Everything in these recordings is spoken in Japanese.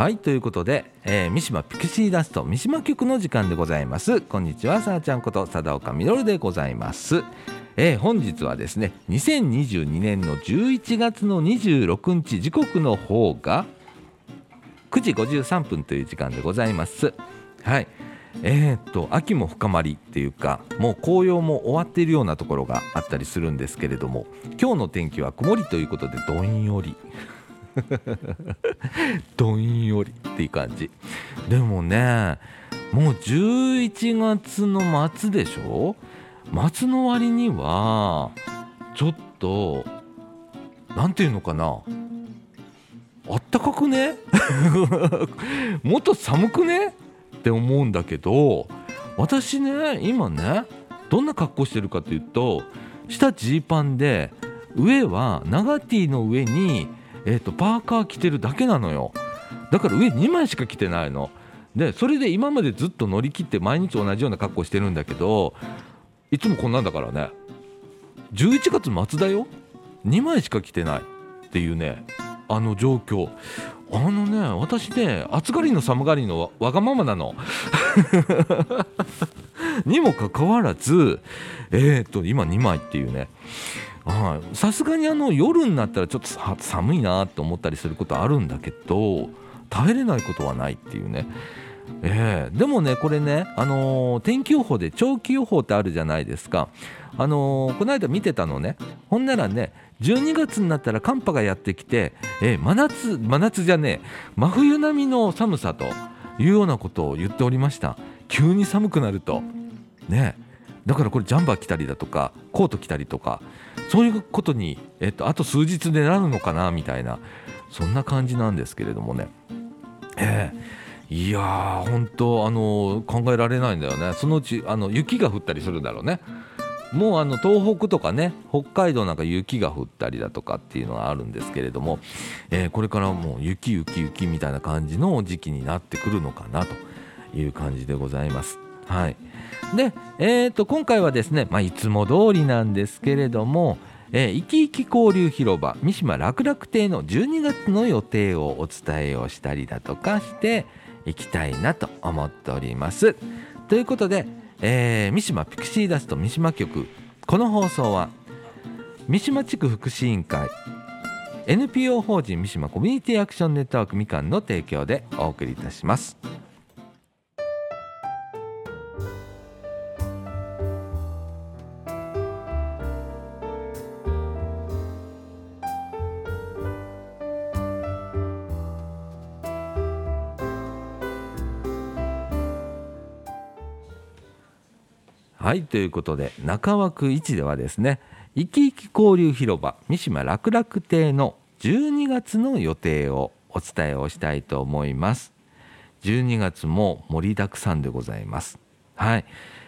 はいということで、えー、三島ピクシーダスト三島局の時間でございます。こんにちはさあちゃんこと貞岡みのるでございます。えー、本日はですね2022年の11月の26日時刻の方が9時53分という時間でございます。はい。えー、っと秋も深まりっていうかもう紅葉も終わっているようなところがあったりするんですけれども今日の天気は曇りということでどんより。どんよりっていう感じ。でもねもう11月の末でしょ？末の割にはちょっと何て言うのかな？あったかくね？もっと寒くね？って思うんだけど私ね今ねどんな格好してるかというと下ジーパンで上は長 T の上にえーと、パーカー着てるだけなのよ。だから上2枚しか着てないの。でそれで今までずっと乗り切って毎日同じような格好してるんだけどいつもこんなんだからね。11月末だよ。2枚しか着てないっていうねあの状況。あのね私ね暑がりの寒がりのわがままなの。にもかかわらずえっ、ー、と今2枚っていうね。さすがにあの夜になったらちょっと寒いなと思ったりすることあるんだけど耐えれないことはないっていうね。えー、でもねこれね、あのー、天気予報で長期予報ってあるじゃないですか、あのー、この間見てたのね。ほんならね12月になったら寒波がやってきて、え真夏真夏じゃねえ真冬並みの寒さというようなことを言っておりました。急に寒くなると。ねえ。だからこれジャンバー着たりだとかコート着たりとかそういうことに、えっと、あと数日でなるのかなみたいなそんな感じなんですけれどもね。えー、いやー本当あの考えられないんだよねそのうちあの雪が降ったりするんだろうねもうあの東北とかね北海道なんか雪が降ったりだとかっていうのがあるんですけれども、えー、これからもう雪雪雪みたいな感じの時期になってくるのかなという感じでございます。はいで、えー、と今回はですね、まあ、いつも通りなんですけれども、えー、いきいき交流広場三島楽楽亭の12月の予定をお伝えをしたりだとかしていきたいなと思っております。ということで、えー、三島ピクシーダスト三島局この放送は三島地区福祉委員会 NPO 法人三島コミュニティアクションネットワークみかんの提供でお送りいたします。はいということで中枠1ではですねいきいき交流広場三島楽楽亭の12月の予定をお伝えをしたいと思います。12月も盛りだくさんでございます。はい。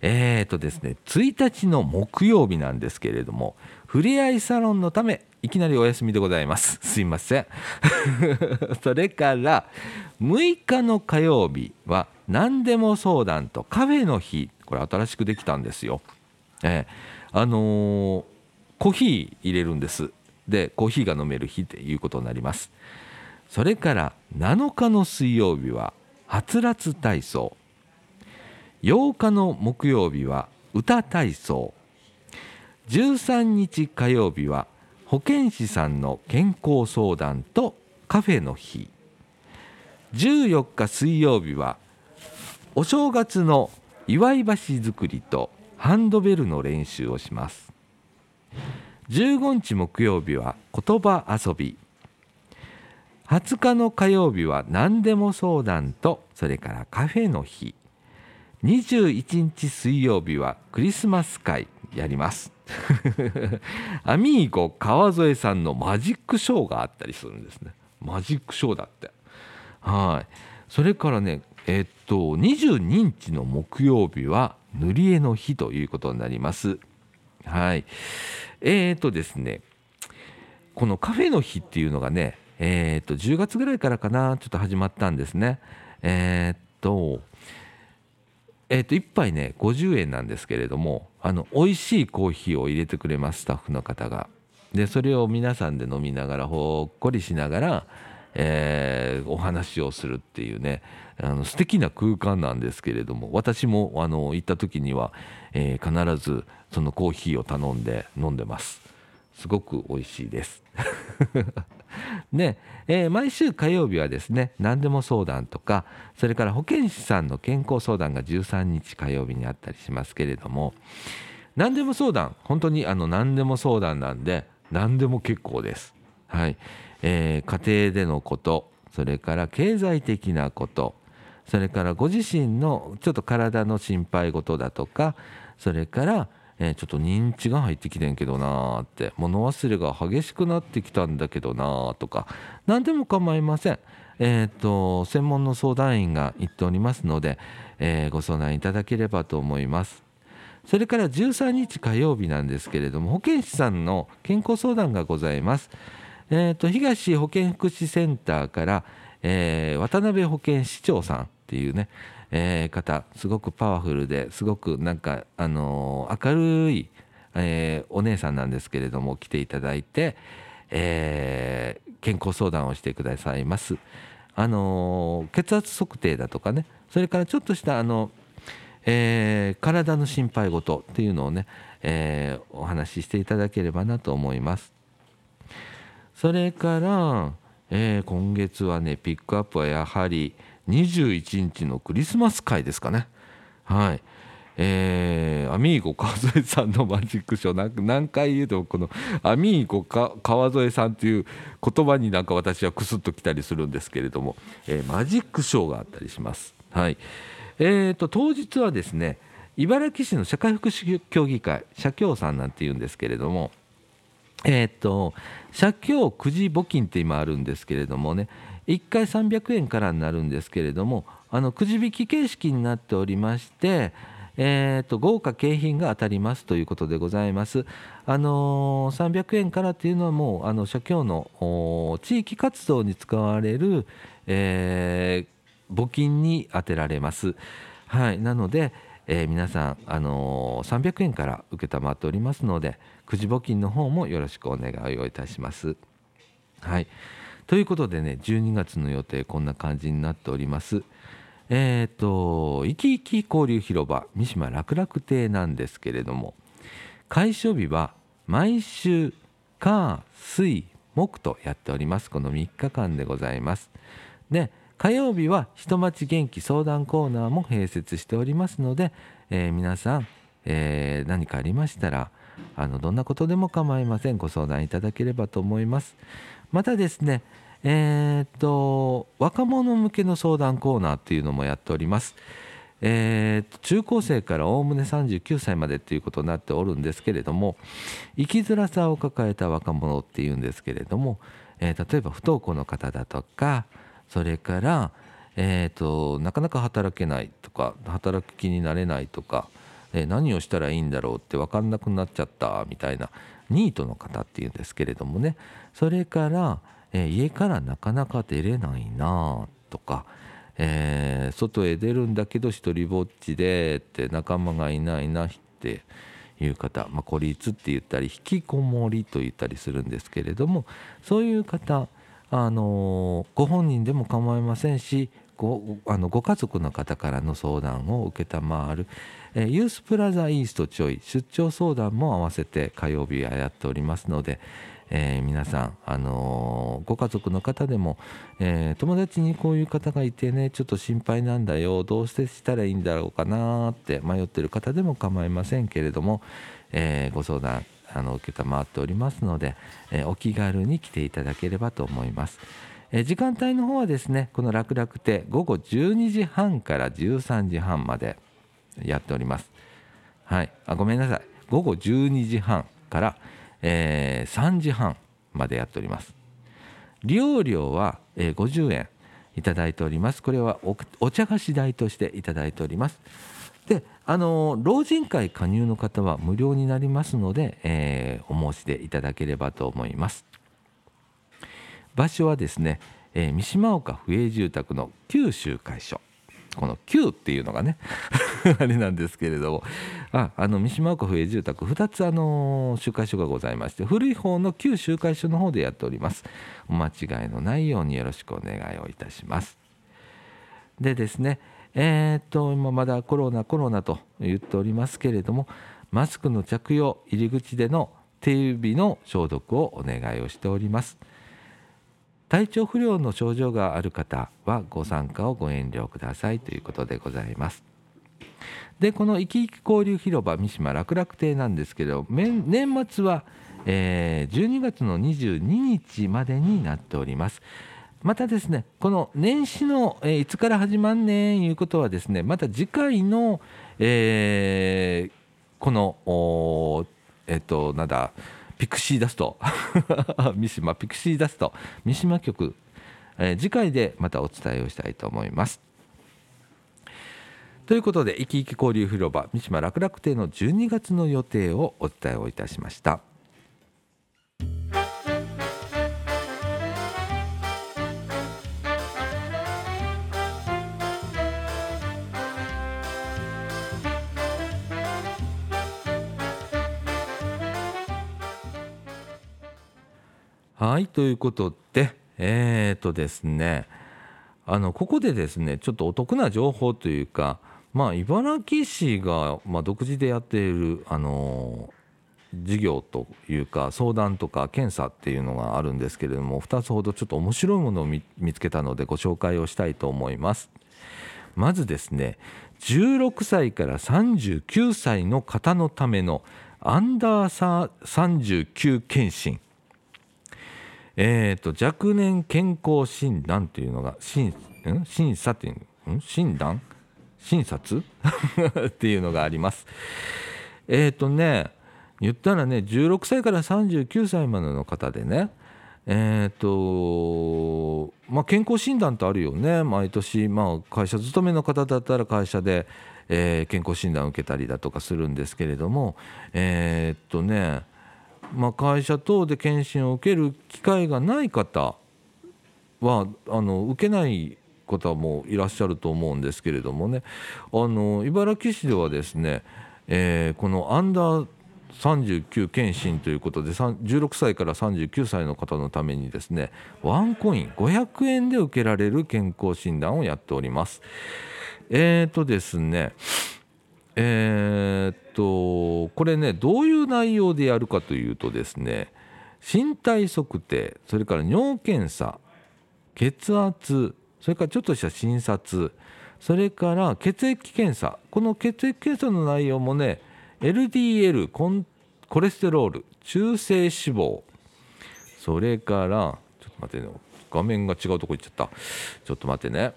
えーとですね1日の木曜日なんですけれどもふれあいサロンのためいきなりお休みでございます。すいません。それから6日の火曜日は何でも相談とカフェの日これ新しくできたんですよ。えー、あのー、コーヒー入れるんです。でコーヒーが飲める日ということになります。それから7日の水曜日ははつらつ体操8日の木曜日は歌体操13日火曜日は保健師さんの健康相談とカフェの日14日水曜日はお正月の祝い箸作りとハンドベルの練習をします。15日木曜日は言葉遊び。20日の火曜日は何でも相談とそれからカフェの日。21日水曜日はクリスマス会やります。アミーゴ川添さんのマジックショーがあったりするんですね。マジックショーだって。はい。それからねえっと22日の木曜日は塗り絵の日ということになります。はい。えー、っとですね、このカフェの日っていうのがね、えー、っと10月ぐらいからかな、ちょっと始まったんですね。えー、っと、えっと1杯ね50円なんですけれどもあの美味しいコーヒーを入れてくれますスタッフの方が。でそれを皆さんで飲みながらほっこりしながらえー、お話をするっていうねあの素敵な空間なんですけれども私もあの行った時には、えー、必ずそのコーヒーを頼んで飲んでます。すごく美味しいです。で、えー、毎週火曜日はですね何でも相談とかそれから保健師さんの健康相談が13日火曜日にあったりしますけれども何でも相談本当にあの何でも相談なんで何でも結構です。はい。えー、家庭でのことそれから経済的なことそれからご自身のちょっと体の心配事だとかそれからえー、ちょっと認知が入ってきてんけどなーって物忘れが激しくなってきたんだけどなーとか何でも構いません。えーと、専門の相談員が言っておりますので、えー、ご相談いただければと思います。それから13日火曜日なんですけれども保健師さんの健康相談がございます。えーと、東保健福祉センターから、えー、渡辺保健師長さんっていうね、えー、方すごくパワフルですごくなんか、あのー、明るい、えー、お姉さんなんですけれども来ていただいて、え健康相談をしてくださいます。あの血圧測定だとかねそれからちょっとしたあの、え体の心配事っていうのをね、えお話ししていただければなと思います。それから、え今月はねピックアップはやはり21日のクリスマス会ですかね。はい。えー、アミーゴ川添さんのマジックショー何回言うとこのアミーゴ川添さんっていう言葉になんか私はクスッときたりするんですけれども、えー、マジックショーがあったりします。はい。えーと、当日はですね茨城市の社会福祉協議会社協さんなんていうんですけれどもえっ、ー、と社協くじ募金って今あるんですけれどもね1回300円からになるんですけれどもあのくじ引き形式になっておりまして、えーと、豪華景品が当たりますということでございます。あのー、300円からっていうのはもうあの社協の地域活動に使われる、えー、募金に充てられます。はい、なので、えー、皆さん、あのー、300円から承っておりますのでくじ募金の方もよろしくお願いをいたします。はい。ということでね12月の予定こんな感じになっております。えっ、ー、といきいき交流広場三島楽々亭なんですけれども開所日は毎週火水木とやっております。この3日間でございます。で火曜日は人町元気相談コーナーも併設しておりますので、えー、皆さん、えー、何かありましたらあのどんなことでも構いませんご相談いただければと思いますまたですねえー、っと若者向けの相談コーナーっていうのもやっております。えー、中高生からおおむね39歳までっていうことになっておるんですけれども生きづらさを抱えた若者っていうんですけれども、えー、例えば不登校の方だとかそれから、えーと、なかなか働けないとか働く気になれないとか、え、何をしたらいいんだろうって分かんなくなっちゃったみたいなニートの方っていうんですけれどもね。それからえ、家からなかなか出れないなとか、えー、外へ出るんだけど一人ぼっちでって仲間がいないなっていう方、まあ、孤立って言ったり引きこもりと言ったりするんですけれどもそういう方、あの、ご本人でも構いませんしごあのご家族の方からの相談を承る、えー、ユースプラザイーストちょい出張相談も合わせて火曜日はやっておりますので、えー、皆さん、あのー、ご家族の方でも、えー、友達にこういう方がいてねちょっと心配なんだよどうしてしたらいいんだろうかなって迷ってる方でも構いませんけれども、えご相談あの承っておりますので、えお気軽に来ていただければと思います。え時間帯の方はですねこの楽々亭午後12時半から13時半までやっております。はい、あごめんなさい。午後12時半からえー、3時半までやっております。利用料は、えー、50円いただいております。これはお茶菓子代としていただいております。であの老人会加入の方は無料になりますので、えー、お申し出いただければと思います。場所はですね、えー、三島岡府営住宅の九州会所。この9っていうのがね あれなんですけれども。ああの三島岡府営住宅2つあの集会所がございまして古い方の旧集会所の方でやっております。お間違いのないようによろしくお願いをいたします。でですねえー、っと今まだコロナコロナと言っておりますけれどもマスクの着用入り口での手指の消毒をお願いをしております。体調不良の症状がある方はご参加をご遠慮くださいということでございます。でこの「いきいき交流広場三島楽々亭」なんですけど年末は、えー、12月の22日までになっております。またですねこの年始の、えー、いつから始まんねんいうことはですねまた次回の、えー、このえっ、ー、となんだピクシーダスト 三島ピクシーダスト三島局、えー、次回でまたお伝えをしたいと思います。ということで、いきいき交流広場三島楽々亭の12月の予定をお伝えをいたしました。はいということでえっ、ー、とですねあのここでですねちょっとお得な情報というかまあ茨城市が、まあ、独自でやっているあの事業というか相談とか検査っていうのがあるんですけれども2つほどちょっと面白いものを見つけたのでご紹介をしたいと思います。まずですね16歳から39歳の方のためのアンダー39検診。えーと、若年健康診断というのが審審査っていうん？診断？診察？っていうのがあります。えっ、ー、とね言ったらね16歳から39歳までの方でねえ、ー、とまあ健康診断ってあるよね。毎年、まあ、会社勤めの方だったら会社で、えー、健康診断を受けたりだとかするんですけれどもえっ、とねまあ、会社等で検診を受ける機会がない方はあの受けない方もいらっしゃると思うんですけれどもねあの茨城市ではですね、えー、このアンダー39検診ということで16歳から39歳の方のためにですねワンコイン500円で受けられる健康診断をやっております。えーとですねえー、っとこれねどういう内容でやるかというとですね身体測定それから尿検査血圧それからちょっとした診察それから血液検査この血液検査の内容もね LDL コレステロール中性脂肪それからちょっと待ってね画面が違うとこ行っちゃった。ちょっと待ってね。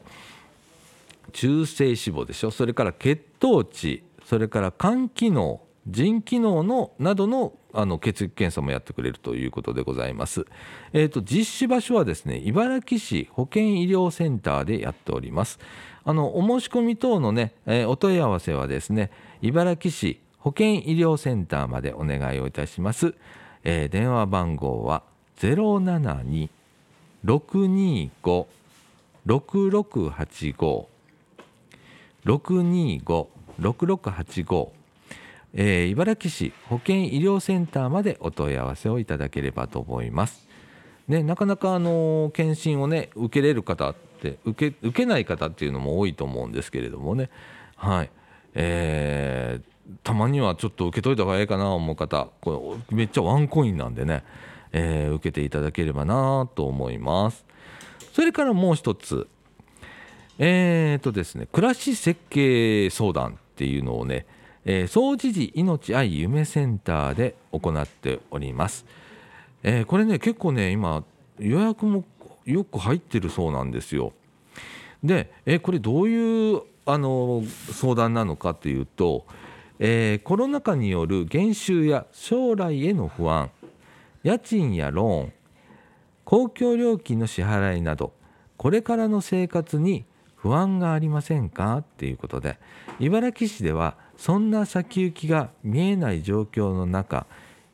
中性脂肪でしょ？それから血糖値。それから肝機能腎機能のなどのあの血液検査もやってくれるということでございます。えーと、実施場所はですね茨城市保健医療センターでやっております。あのお申し込み等のね、えー、お問い合わせはですね茨城市保健医療センターまでお願いをいたします。えー、電話番号は072-625-6685 625 6685えー、茨城市保健医療センターまでお問い合わせをいただければと思います。ね、なかなかあの検診をね受けれる方って受け受けない方っていうのも多いと思うんですけれどもね、はい。えー、たまにはちょっと受けといた方がいいかな思う方これめっちゃワンコインなんでね、えー、受けていただければなと思います。それからもう一つ。えーとですね暮らし設計相談。っていうのをね、えー、総持寺命愛夢センターで行っております、えー、これね結構ね今予約もよく入ってるそうなんですよ。で、えー、これどういうあの相談なのかというと、えー、コロナ禍による減収や将来への不安家賃やローン公共料金の支払いなどこれからの生活に不安がありませんか？っていうことで茨城市ではそんな先行きが見えない状況の中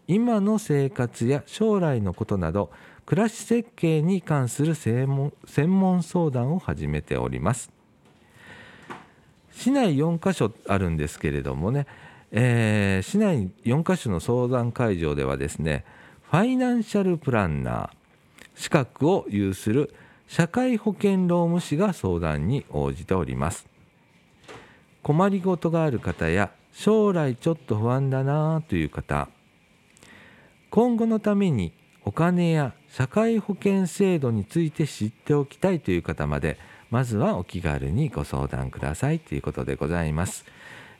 今の生活や将来のことなど暮らし設計に関する専門相談を始めております。市内4カ所あるんですけれどもね、えー、市内4カ所の相談会場ではですねファイナンシャルプランナー資格を有する社会保険労務士が相談に応じております困りごとがある方や将来ちょっと不安だなという方今後のためにお金や社会保険制度について知っておきたいという方までまずはお気軽にご相談くださいということでございます。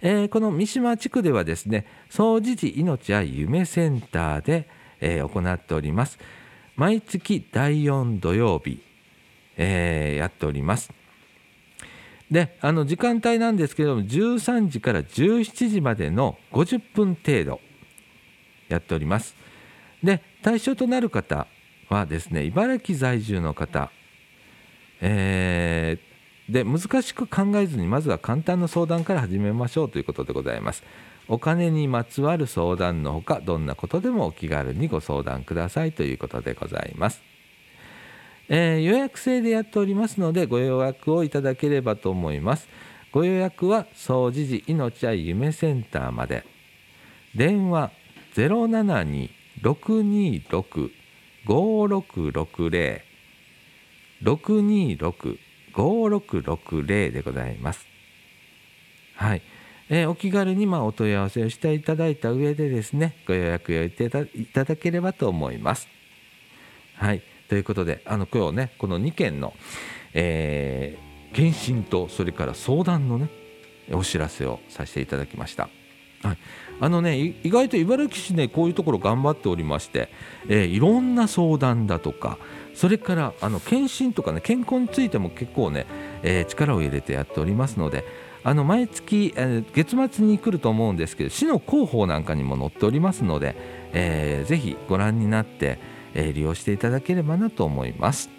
えー、この三島地区ではですね総持寺命や夢センターで、えー、行っております毎月第4土曜日、えー、やっております。であの時間帯なんですけれども13時から17時までの50分程度やっております。で対象となる方はですね茨城在住の方、えー、で難しく考えずにまずは簡単な相談から始めましょうということでございます。お金にまつわる相談のほかどんなことでもお気軽にご相談くださいということでございます、えー、予約制でやっておりますのでご予約をいただければと思いますご予約は総持寺命や夢センターまで電話072 626-5660 626-5660でございます。はい。えー、お気軽にまあお問い合わせをしていただいた上でですね、ご予約をいただければと思います。はい。ということで、あの今日ね、この2件の、えー、検診とそれから相談のね、お知らせをさせていただきました。はい、あのね意外と茨城市ねこういうところ頑張っておりまして、えー、いろんな相談だとかそれからあの検診とかね健康についても結構ね、えー、力を入れてやっておりますのであの毎月、えー、月末に来ると思うんですけど市の広報なんかにも載っておりますので、えー、ぜひご覧になって、え、利用していただければなと思います。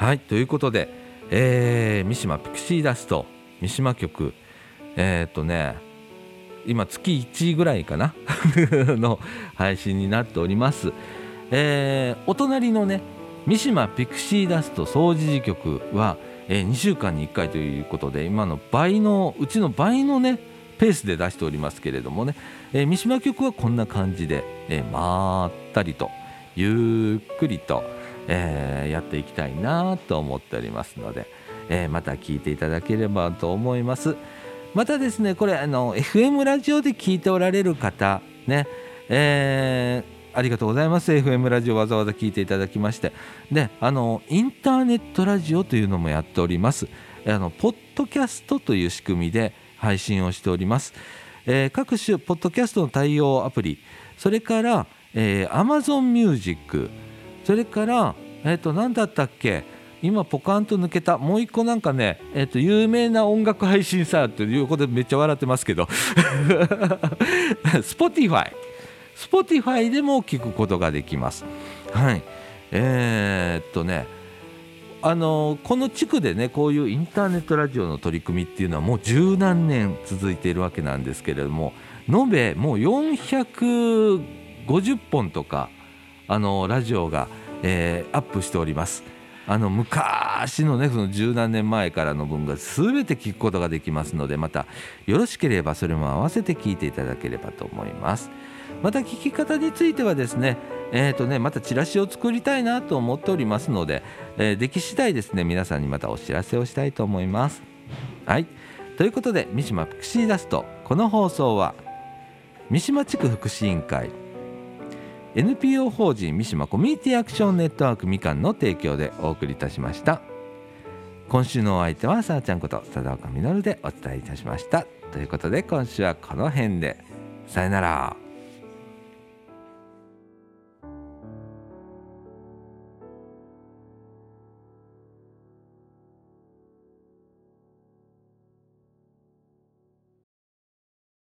はいということで、えー、三島ピクシーダスト三島局えー、っとね今月1位ぐらいかな の配信になっております、えー、お隣のね三島ピクシーダスト総除事局は、えー、2週間に1回ということで今の倍のうちの倍のねペースで出しておりますけれどもね、えー、三島局はこんな感じで、えー、まったりとゆっくりと、えー、やっていきたいなと思っておりますので、えー、また聞いていただければと思います。またですねこれあの FM ラジオで聞いておられる方ねえー、ありがとうございます。FM ラジオわざわざ聞いていただきまして。であのインターネットラジオというのもやっております。あのポッドキャストという仕組みで配信をしております、えー、各種ポッドキャストの対応アプリそれから、えー、Amazon Music それからえ、ー、と何だったっけ？今ポカンと抜けた。もう一個なんかね、えー、と有名な音楽配信サーということでめっちゃ笑ってますけど。Spotify Spotify でも聞くことができます。はい。えー、っとねあのこの地区でねこういうインターネットラジオの取り組みっていうのはもう十何年続いているわけなんですけれども延べもう50本とかあのラジオが、えー、アップしております。あの昔のねその十何年前からの分が全て聞くことができますのでまたよろしければそれも合わせて聞いていただければと思います。また聞き方についてはですねえーとねまたチラシを作りたいなと思っておりますので、えー、でき次第ですね皆さんにまたお知らせをしたいと思います。はい。ということで三島ピクシーダストこの放送は三島地区福祉委員会 NPO 法人三島コミュニティアクションネットワークみかんの提供でお送りいたしました。今週のお相手はさあちゃんこと佐岡実でお伝えいたしました。ということで今週はこの辺で。さよなら。